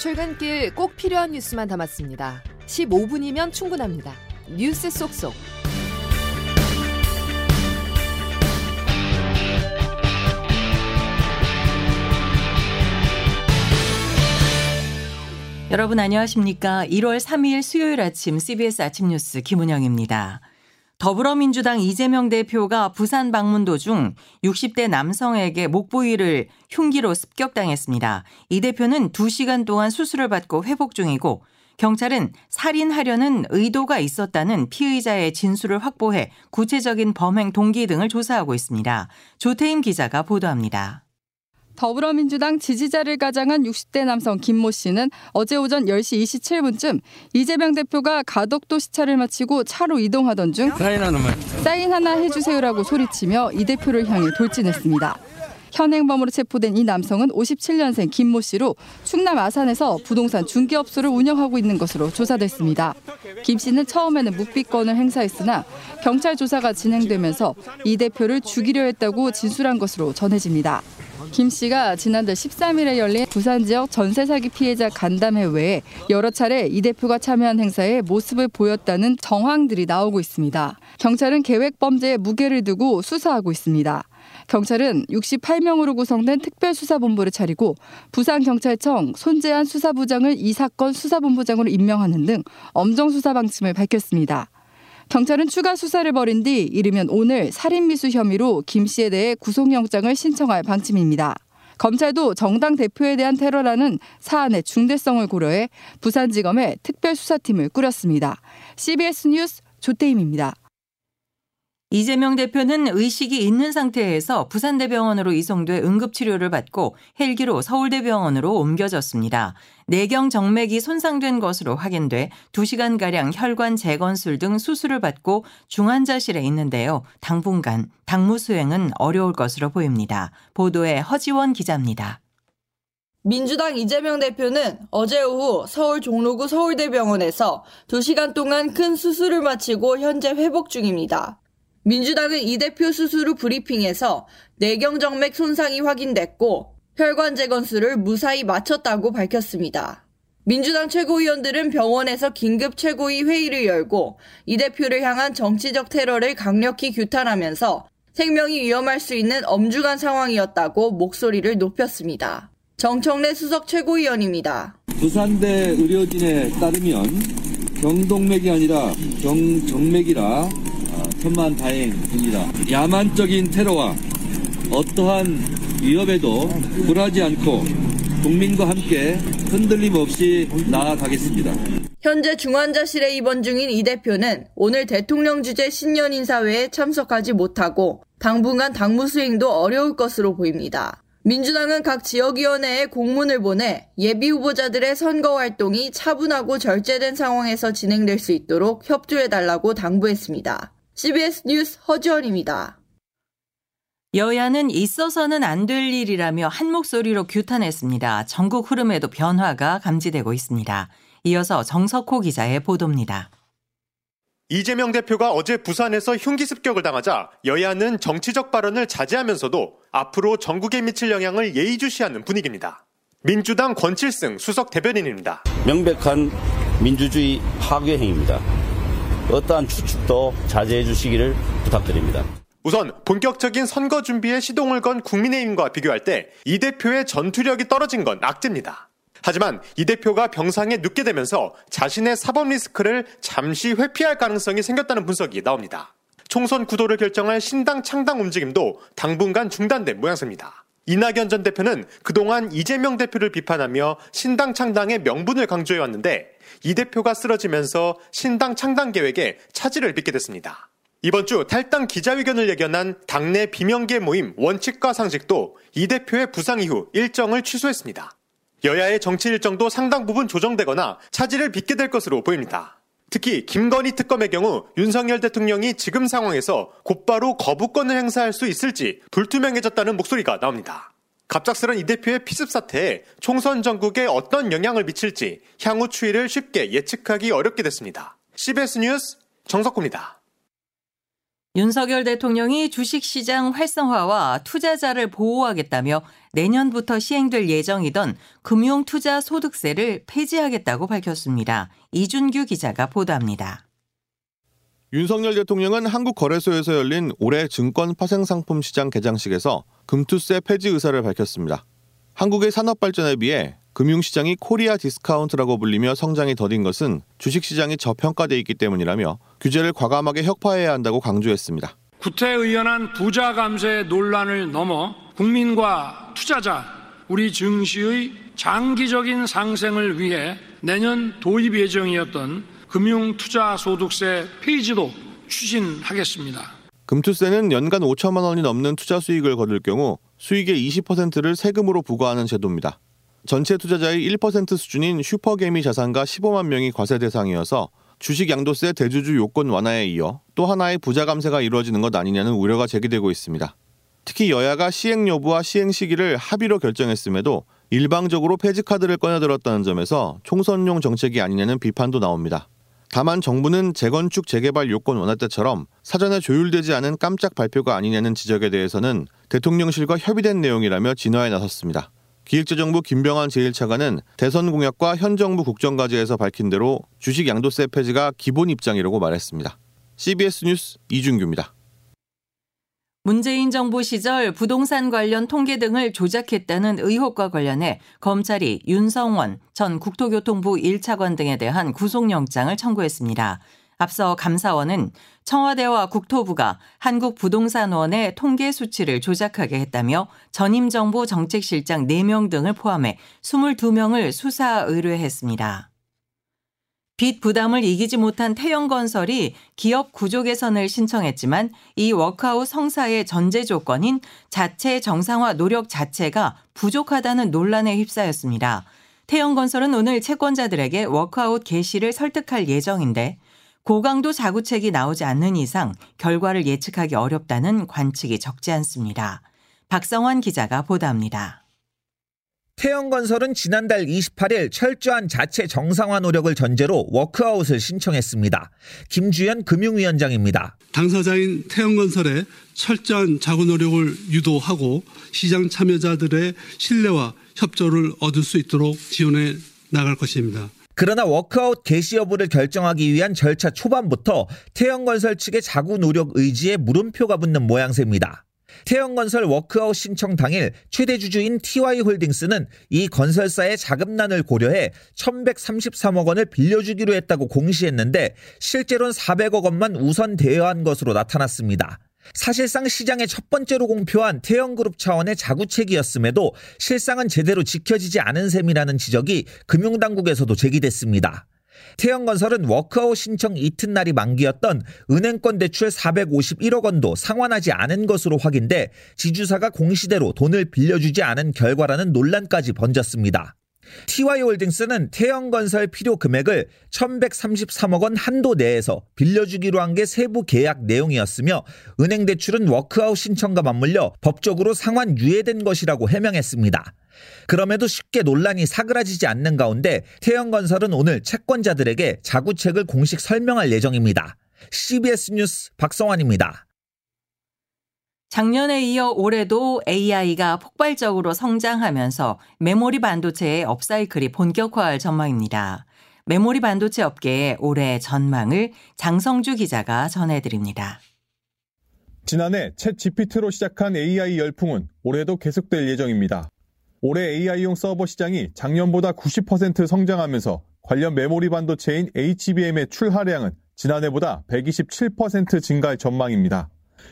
출근길 꼭 필요한 뉴스만 담았습니다. 15분이면 충분합니다. 뉴스 속속. 여러분 안녕하십니까? 1월 3일 수요일 아침 CBS 아침 뉴스 김은영입니다. 더불어민주당 이재명 대표가 부산 방문 도중 60대 남성에게 목 부위를 흉기로 습격당했습니다. 이 대표는 2시간 동안 수술을 받고 회복 중이고 경찰은 살인하려는 의도가 있었다는 피의자의 진술을 확보해 구체적인 범행 동기 등을 조사하고 있습니다. 조태임 기자가 보도합니다. 더불어민주당 지지자를 가장한 60대 남성 김모 씨는 어제 오전 10시 27분쯤 이재명 대표가 가덕도 시차를 마치고 차로 이동하던 중 사인 하나만 사인 하나 해주세요라고 소리치며 이 대표를 향해 돌진했습니다. 현행범으로 체포된 이 남성은 57년생 김모 씨로 충남 아산에서 부동산 중개업소를 운영하고 있는 것으로 조사됐습니다. 김 씨는 처음에는 묵비권을 행사했으나 경찰 조사가 진행되면서 이 대표를 죽이려 했다고 진술한 것으로 전해집니다. 김 씨가 지난달 13일에 열린 부산 지역 전세 사기 피해자 간담회 외에 여러 차례 이 대표가 참여한 행사에 모습을 보였다는 정황들이 나오고 있습니다. 경찰은 계획 범죄에 무게를 두고 수사하고 있습니다. 경찰은 68명으로 구성된 특별수사본부를 차리고 부산경찰청 손재한 수사부장을 이 사건 수사본부장으로 임명하는 등 엄정 수사 방침을 밝혔습니다. 경찰은 추가 수사를 벌인 뒤 이르면 오늘 살인미수 혐의로 김 씨에 대해 구속영장을 신청할 방침입니다. 검찰도 정당 대표에 대한 테러라는 사안의 중대성을 고려해 부산지검에 특별수사팀을 꾸렸습니다. CBS 뉴스 조태임입니다. 이재명 대표는 의식이 있는 상태에서 부산대병원으로 이송돼 응급치료를 받고 헬기로 서울대병원으로 옮겨졌습니다. 내경 정맥이 손상된 것으로 확인돼 2시간가량 혈관 재건술 등 수술을 받고 중환자실에 있는데요. 당분간 당무 수행은 어려울 것으로 보입니다. 보도에 허지원 기자입니다. 민주당 이재명 대표는 어제 오후 서울 종로구 서울대병원에서 2시간 동안 큰 수술을 마치고 현재 회복 중입니다. 민주당은 이 대표 수술 후 브리핑에서 내경정맥 손상이 확인됐고 혈관 재건 수를 무사히 마쳤다고 밝혔습니다. 민주당 최고위원들은 병원에서 긴급 최고위 회의를 열고 이 대표를 향한 정치적 테러를 강력히 규탄하면서 생명이 위험할 수 있는 엄중한 상황이었다고 목소리를 높였습니다. 정청래 수석 최고위원입니다. 부산대 의료진에 따르면 경동맥이 아니라 경정맥이라 천만 다행입니다. 야만적인 테러와 어떠한 위협에도 굴하지 않고 국민과 함께 흔들림 없이 나아가겠습니다. 현재 중환자실에 입원 중인 이 대표는 오늘 대통령 주재 신년 인사회에 참석하지 못하고 당분간 당무 수행도 어려울 것으로 보입니다. 민주당은 각 지역위원회에 공문을 보내 예비 후보자들의 선거 활동이 차분하고 절제된 상황에서 진행될 수 있도록 협조해달라고 당부했습니다. CBS 뉴스 허지원입니다. 여야는 있어서는 안 될 일이라며 한 목소리로 규탄했습니다. 전국 흐름에도 변화가 감지되고 있습니다. 이어서 정석호 기자의 보도입니다. 이재명 대표가 어제 부산에서 흉기 습격을 당하자 여야는 정치적 발언을 자제하면서도 앞으로 전국에 미칠 영향을 예의주시하는 분위기입니다. 민주당 권칠승 수석 대변인입니다. 명백한 민주주의 파괴 행위입니다. 어떠한 추측도 자제해 주시기를 부탁드립니다. 우선 본격적인 선거 준비에 시동을 건 국민의힘과 비교할 때 이 대표의 전투력이 떨어진 건 악재입니다. 하지만 이 대표가 병상에 눕게 되면서 자신의 사법 리스크를 잠시 회피할 가능성이 생겼다는 분석이 나옵니다. 총선 구도를 결정할 신당 창당 움직임도 당분간 중단된 모양새입니다. 이낙연 전 대표는 그동안 이재명 대표를 비판하며 신당 창당의 명분을 강조해왔는데 이 대표가 쓰러지면서 신당 창당 계획에 차질을 빚게 됐습니다. 이번 주 탈당 기자회견을 예견한 당내 비명계 모임 원칙과 상식도 이 대표의 부상 이후 일정을 취소했습니다. 여야의 정치 일정도 상당 부분 조정되거나 차질을 빚게 될 것으로 보입니다. 특히 김건희 특검의 경우 윤석열 대통령이 지금 상황에서 곧바로 거부권을 행사할 수 있을지 불투명해졌다는 목소리가 나옵니다. 갑작스런 이 대표의 피습 사태에 총선 전국에 어떤 영향을 미칠지 향후 추이를 쉽게 예측하기 어렵게 됐습니다. CBS 뉴스 정석구입니다. 윤석열 대통령이 주식시장 활성화와 투자자를 보호하겠다며 내년부터 시행될 예정이던 금융투자소득세를 폐지하겠다고 밝혔습니다. 이준규 기자가 보도합니다. 윤석열 대통령은 한국거래소에서 열린 올해 증권 파생상품 시장 개장식에서 금투세 폐지 의사를 밝혔습니다. 한국의 산업 발전에 비해 금융시장이 Korea discount라고 불리며 성장이 더딘 것은 주식시장이 저평가돼 있기 때문이라며 규제를 과감하게 혁파해야 한다고 강조했습니다. 구태의연한 부자 감세 논란을 넘어 국민과 투자자, 우리 증시의 장기적인 상생을 위해 내년 도입 예정이었던 금융 투자 소득세 폐지도 추진하겠습니다. 금투세는 연간 5천만 원이 넘는 투자 수익을 거둘 경우 수익의 20%를 세금으로 부과하는 제도입니다. 전체 투자자의 1% 수준인 슈퍼개미 자산가 15만 명이 과세 대상이어서 주식 양도세 대주주 요건 완화에 이어 또 하나의 부자 감세가 이루어지는 것 아니냐는 우려가 제기되고 있습니다. 특히 여야가 시행 여부와 시행 시기를 합의로 결정했음에도 일방적으로 폐지 카드를 꺼내들었다는 점에서 총선용 정책이 아니냐는 비판도 나옵니다. 다만 정부는 재건축 재개발 요건 완화 때처럼 사전에 조율되지 않은 깜짝 발표가 아니냐는 지적에 대해서는 대통령실과 협의된 내용이라며 진화에 나섰습니다. 기획재정부 김병환 제1차관은 대선 공약과 현 정부 국정과제에서 밝힌 대로 주식 양도세 폐지가 기본 입장이라고 말했습니다. CBS 뉴스 이준규입니다. 문재인 정부 시절 부동산 관련 통계 등을 조작했다는 의혹과 관련해 검찰이 윤성원 전 국토교통부 1차관 등에 대한 구속영장을 청구했습니다. 앞서 감사원은 청와대와 국토부가 한국부동산원의 통계 수치를 조작하게 했다며 전임 정부 정책실장 4명 등을 포함해 22명을 수사 의뢰했습니다. 빚 부담을 이기지 못한 태영건설이 기업 구조 개선을 신청했지만 이 워크아웃 성사의 전제 조건인 자체 정상화 노력 자체가 부족하다는 논란에 휩싸였습니다. 태영건설은 오늘 채권자들에게 워크아웃 개시를 설득할 예정인데 고강도 자구책이 나오지 않는 이상 결과를 예측하기 어렵다는 관측이 적지 않습니다. 박성환 기자가 보도합니다. 태영건설은 지난달 28일 철저한 자체 정상화 노력을 전제로 워크아웃을 신청했습니다. 김주현 금융위원장입니다. 당사자인 태영건설의 철저한 자구 노력을 유도하고 시장 참여자들의 신뢰와 협조를 얻을 수 있도록 지원해 나갈 것입니다. 그러나 워크아웃 개시 여부를 결정하기 위한 절차 초반부터 태영건설 측의 자구 노력 의지에 물음표가 붙는 모양새입니다. 태영건설 워크아웃 신청 당일 최대 주주인 TY홀딩스는 이 건설사의 자금난을 고려해 1133억 원을 빌려주기로 했다고 공시했는데 실제로는 400억 원만 우선 대여한 것으로 나타났습니다. 사실상 시장에 첫 번째로 공표한 태영그룹 차원의 자구책이었음에도 실상은 제대로 지켜지지 않은 셈이라는 지적이 금융당국에서도 제기됐습니다. 태영건설은 워크아웃 신청 이튿날이 만기였던 은행권 대출 451억 원도 상환하지 않은 것으로 확인돼 지주사가 공시대로 돈을 빌려주지 않은 결과라는 논란까지 번졌습니다. TY홀딩스는 태영건설 필요 금액을 1133억 원 한도 내에서 빌려주기로 한 게 세부 계약 내용이었으며 은행 대출은 워크아웃 신청과 맞물려 법적으로 상환 유예된 것이라고 해명했습니다. 그럼에도 쉽게 논란이 사그라지지 않는 가운데 태영건설은 오늘 채권자들에게 자구책을 공식 설명할 예정입니다. CBS 뉴스 박성환입니다. 작년에 이어 올해도 AI가 폭발적으로 성장하면서 메모리 반도체의 upcycle이 본격화할 전망입니다. 메모리 반도체 업계의 올해 전망을 장성주 기자가 전해드립니다. 지난해 챗 GPT로 시작한 AI 열풍은 올해도 계속될 예정입니다. 올해 AI용 서버 시장이 작년보다 90% 성장하면서 관련 메모리 반도체인 HBM의 출하량은 지난해보다 127% 증가할 전망입니다.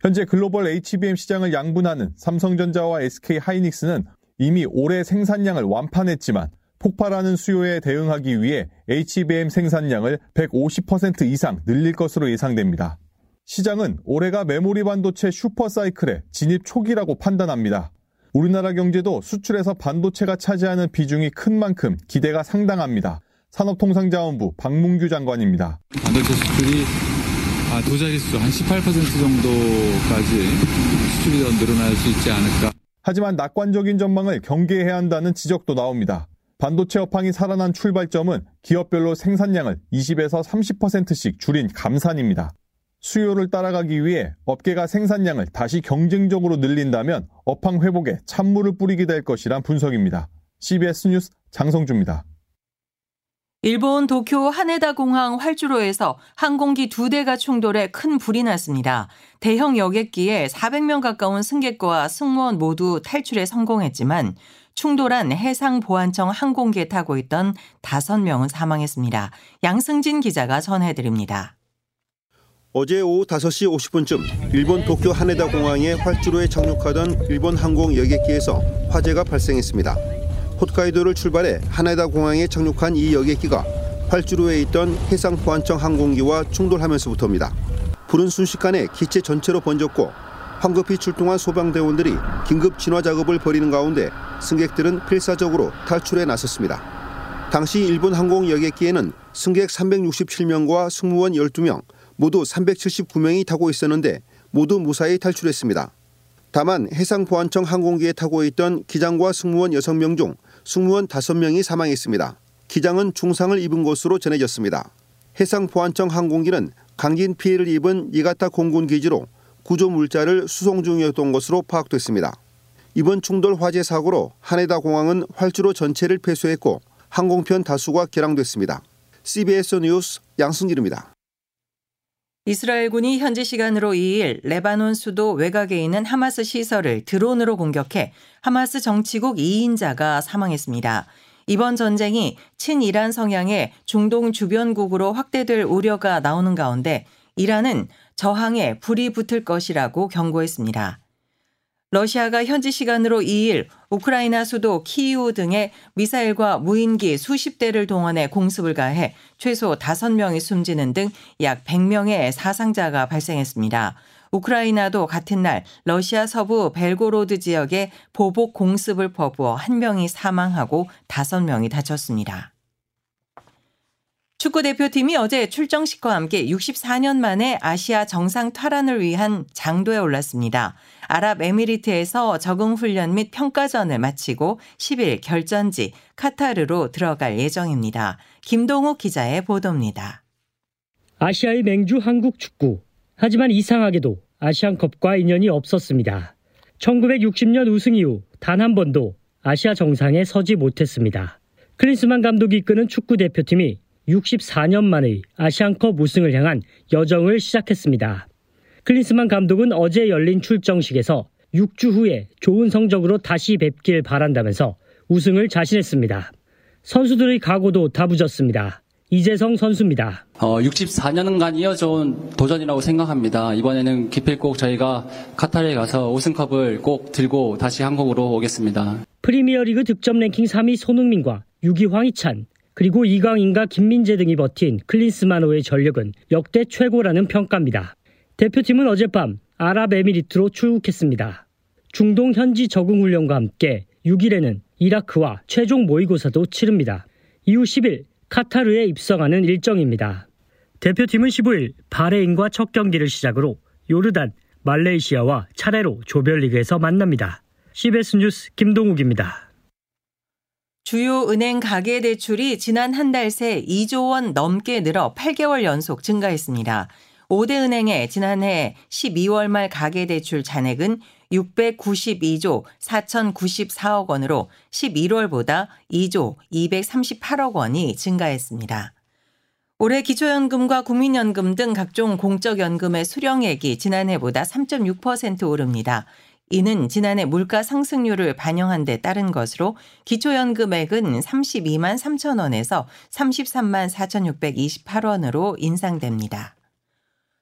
현재 글로벌 HBM 시장을 양분하는 삼성전자와 SK 하이닉스는 이미 올해 생산량을 완판했지만 폭발하는 수요에 대응하기 위해 HBM 생산량을 150% 이상 늘릴 것으로 예상됩니다. 시장은 올해가 메모리 반도체 슈퍼사이클의 진입 초기라고 판단합니다. 우리나라 경제도 수출에서 반도체가 차지하는 비중이 큰 만큼 기대가 상당합니다. 산업통상자원부 박문규 장관입니다. 반도체 수출이 아, 두 자릿수 한 18% 정도까지 수출이 더 늘어날 수 있지 않을까. 하지만 낙관적인 전망을 경계해야 한다는 지적도 나옵니다. 반도체 업황이 살아난 출발점은 기업별로 생산량을 20에서 30%씩 줄인 감산입니다. 수요를 따라가기 위해 업계가 생산량을 다시 경쟁적으로 늘린다면 업황 회복에 찬물을 뿌리게 될 것이란 분석입니다. CBS 뉴스 장성주입니다. 일본 도쿄 하네다 공항 활주로에서 항공기 두 대가 충돌해 큰 불이 났습니다. 대형 여객기에 400명 가까운 승객과 승무원 모두 탈출에 성공했지만 충돌한 해상보안청 항공기에 타고 있던 5명은 사망했습니다. 양승진 기자가 전해드립니다. 어제 오후 5시 50분쯤 일본 도쿄 하네다 공항의 활주로에 착륙하던 일본 항공 여객기에서 화재가 발생했습니다. 홋카이도를 출발해 하네다 공항에 착륙한 이 여객기가 활주로에 있던 해상보안청 항공기와 충돌하면서부터입니다. 불은 순식간에 기체 전체로 번졌고 황급히 출동한 소방대원들이 긴급 진화 작업을 벌이는 가운데 승객들은 필사적으로 탈출에 나섰습니다. 당시 일본 항공 여객기에는 승객 367명과 승무원 12명, 모두 379명이 타고 있었는데 모두 무사히 탈출했습니다. 다만 해상보안청 항공기에 타고 있던 기장과 승무원 6명 중 승무원 5명이 사망했습니다. 기장은 중상을 입은 것으로 전해졌습니다. 해상보안청 항공기는 강진 피해를 입은 이가타 공군 기지로 구조 물자를 수송 중이었던 것으로 파악됐습니다. 이번 충돌 화재 사고로 하네다 공항은 활주로 전체를 폐쇄했고 항공편 다수가 결항됐습니다. CBS 뉴스 양승길입니다. 이스라엘군이 현지 시간으로 2일 레바논 수도 외곽에 있는 하마스 시설을 드론으로 공격해 하마스 정치국 2인자가 사망했습니다. 이번 전쟁이 친이란 성향의 중동 주변국으로 확대될 우려가 나오는 가운데 이란은 저항에 불이 붙을 것이라고 경고했습니다. 러시아가 현지 시간으로 2일 우크라이나 수도 키이우 등의 미사일과 무인기 수십 대를 동원해 공습을 가해 최소 5명이 숨지는 등 약 100명의 사상자가 발생했습니다. 우크라이나도 같은 날 러시아 서부 벨고로드 지역에 보복 공습을 퍼부어 한 명이 사망하고 5명이 다쳤습니다. 축구 대표팀이 어제 출정식과 함께 64년 만에 아시아 정상 탈환을 위한 장도에 올랐습니다. 아랍에미리트에서 적응 훈련 및 평가전을 마치고 10일 결전지 카타르로 들어갈 예정입니다. 김동욱 기자의 보도입니다. 아시아의 맹주 한국 축구. 하지만 이상하게도 아시안컵과 인연이 없었습니다. 1960년 우승 이후 단 한 번도 아시아 정상에 서지 못했습니다. 클린스만 감독이 이끄는 축구 대표팀이 64년 만의 아시안컵 우승을 향한 여정을 시작했습니다. 클린스만 감독은 어제 열린 출정식에서 6주 후에 좋은 성적으로 다시 뵙길 바란다면서 우승을 자신했습니다. 선수들의 각오도 다부졌습니다. 이재성 선수입니다. 어, 64년간 이어져온 도전이라고 생각합니다. 이번에는 기필꼭 저희가 카타르에 가서 우승컵을 꼭 들고 다시 한국으로 오겠습니다. 프리미어리그 득점 랭킹 3위 손흥민과 6위 황희찬, 그리고 이강인과 김민재 등이 버틴 클린스만호의 전력은 역대 최고라는 평가입니다. 대표팀은 어젯밤 아랍에미리트로 출국했습니다. 중동 현지 적응 훈련과 함께 6일에는 이라크와 최종 모의고사도 치릅니다. 이후 10일 카타르에 입성하는 일정입니다. 대표팀은 15일 바레인과 첫 경기를 시작으로 요르단, 말레이시아와 차례로 조별리그에서 만납니다. CBS 뉴스 김동욱입니다. 주요 은행 가계 대출이 지난 한 달 새 2조 원 넘게 늘어 8개월 연속 증가했습니다. 5대 은행의 지난해 12월 말 가계 대출 잔액은 692조 4,094억 원으로 11월보다 2조 238억 원이 증가했습니다. 올해 기초연금과 국민연금 등 각종 공적연금의 수령액이 지난해보다 3.6% 오릅니다. 이는 지난해 물가 상승률을 반영한 데 따른 것으로 기초연금액은 32만 3천 원에서 33만 4,628원으로 인상됩니다.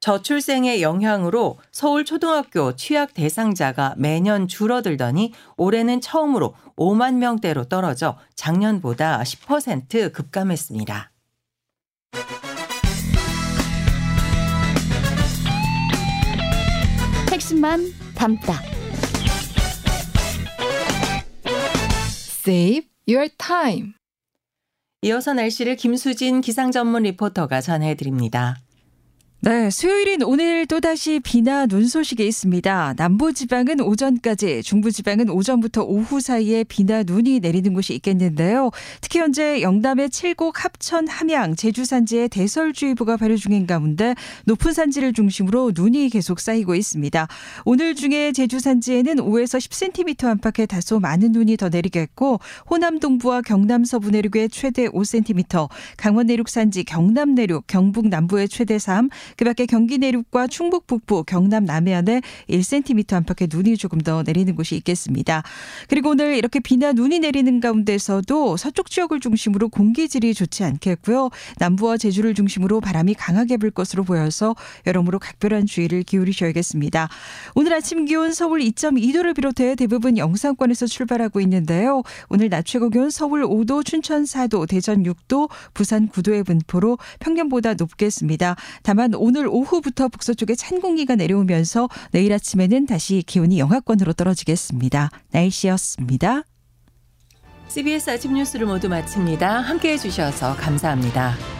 저출생의 영향으로 서울 초등학교 취약 대상자가 매년 줄어들더니 올해는 처음으로 5만 명대로 떨어져 작년보다 10% 급감했습니다. 핵심만 담다. Save your time. 이어서 날씨를 김수진 기상 전문 리포터가 전해드립니다. 네, 수요일인 오늘 또다시 비나 눈 소식이 있습니다. 남부지방은 오전까지, 중부지방은 오전부터 오후 사이에 비나 눈이 내리는 곳이 있겠는데요. 특히 현재 영남의 칠곡, 합천, 함양, 제주 산지에 대설주의보가 발효 중인 가운데 높은 산지를 중심으로 눈이 계속 쌓이고 있습니다. 오늘 중에 제주 산지에는 5에서 10cm 안팎의 다소 많은 눈이 더 내리겠고, 호남 동부와 경남 서부 내륙에 최대 5cm, 강원 내륙 산지, 경남 내륙, 경북 남부에 최대 3, 그밖에 경기 내륙과 충북 북부, 경남 남해안에 1cm 안팎의 눈이 조금 더 내리는 곳이 있겠습니다. 그리고 오늘 이렇게 비나 눈이 내리는 가운데서도 서쪽 지역을 중심으로 공기질이 좋지 않겠고요. 남부와 제주를 중심으로 바람이 강하게 불 것으로 보여서 여러모로 각별한 주의를 기울이셔야겠습니다. 오늘 아침 기온 서울 2.2도를 비롯해 대부분 영상권에서 출발하고 있는데요. 오늘 낮 최고 기온 서울 5도, 춘천 4도, 대전 6도, 부산 9도의 분포로 평년보다 높겠습니다. 다만 오늘 오후부터 북서쪽에 찬 공기가 내려오면서 내일 아침에는 다시 기온이 영하권으로 떨어지겠습니다. 날씨였습니다. CBS 아침 뉴스를 모두 마칩니다. 함께 해 주셔서 감사합니다.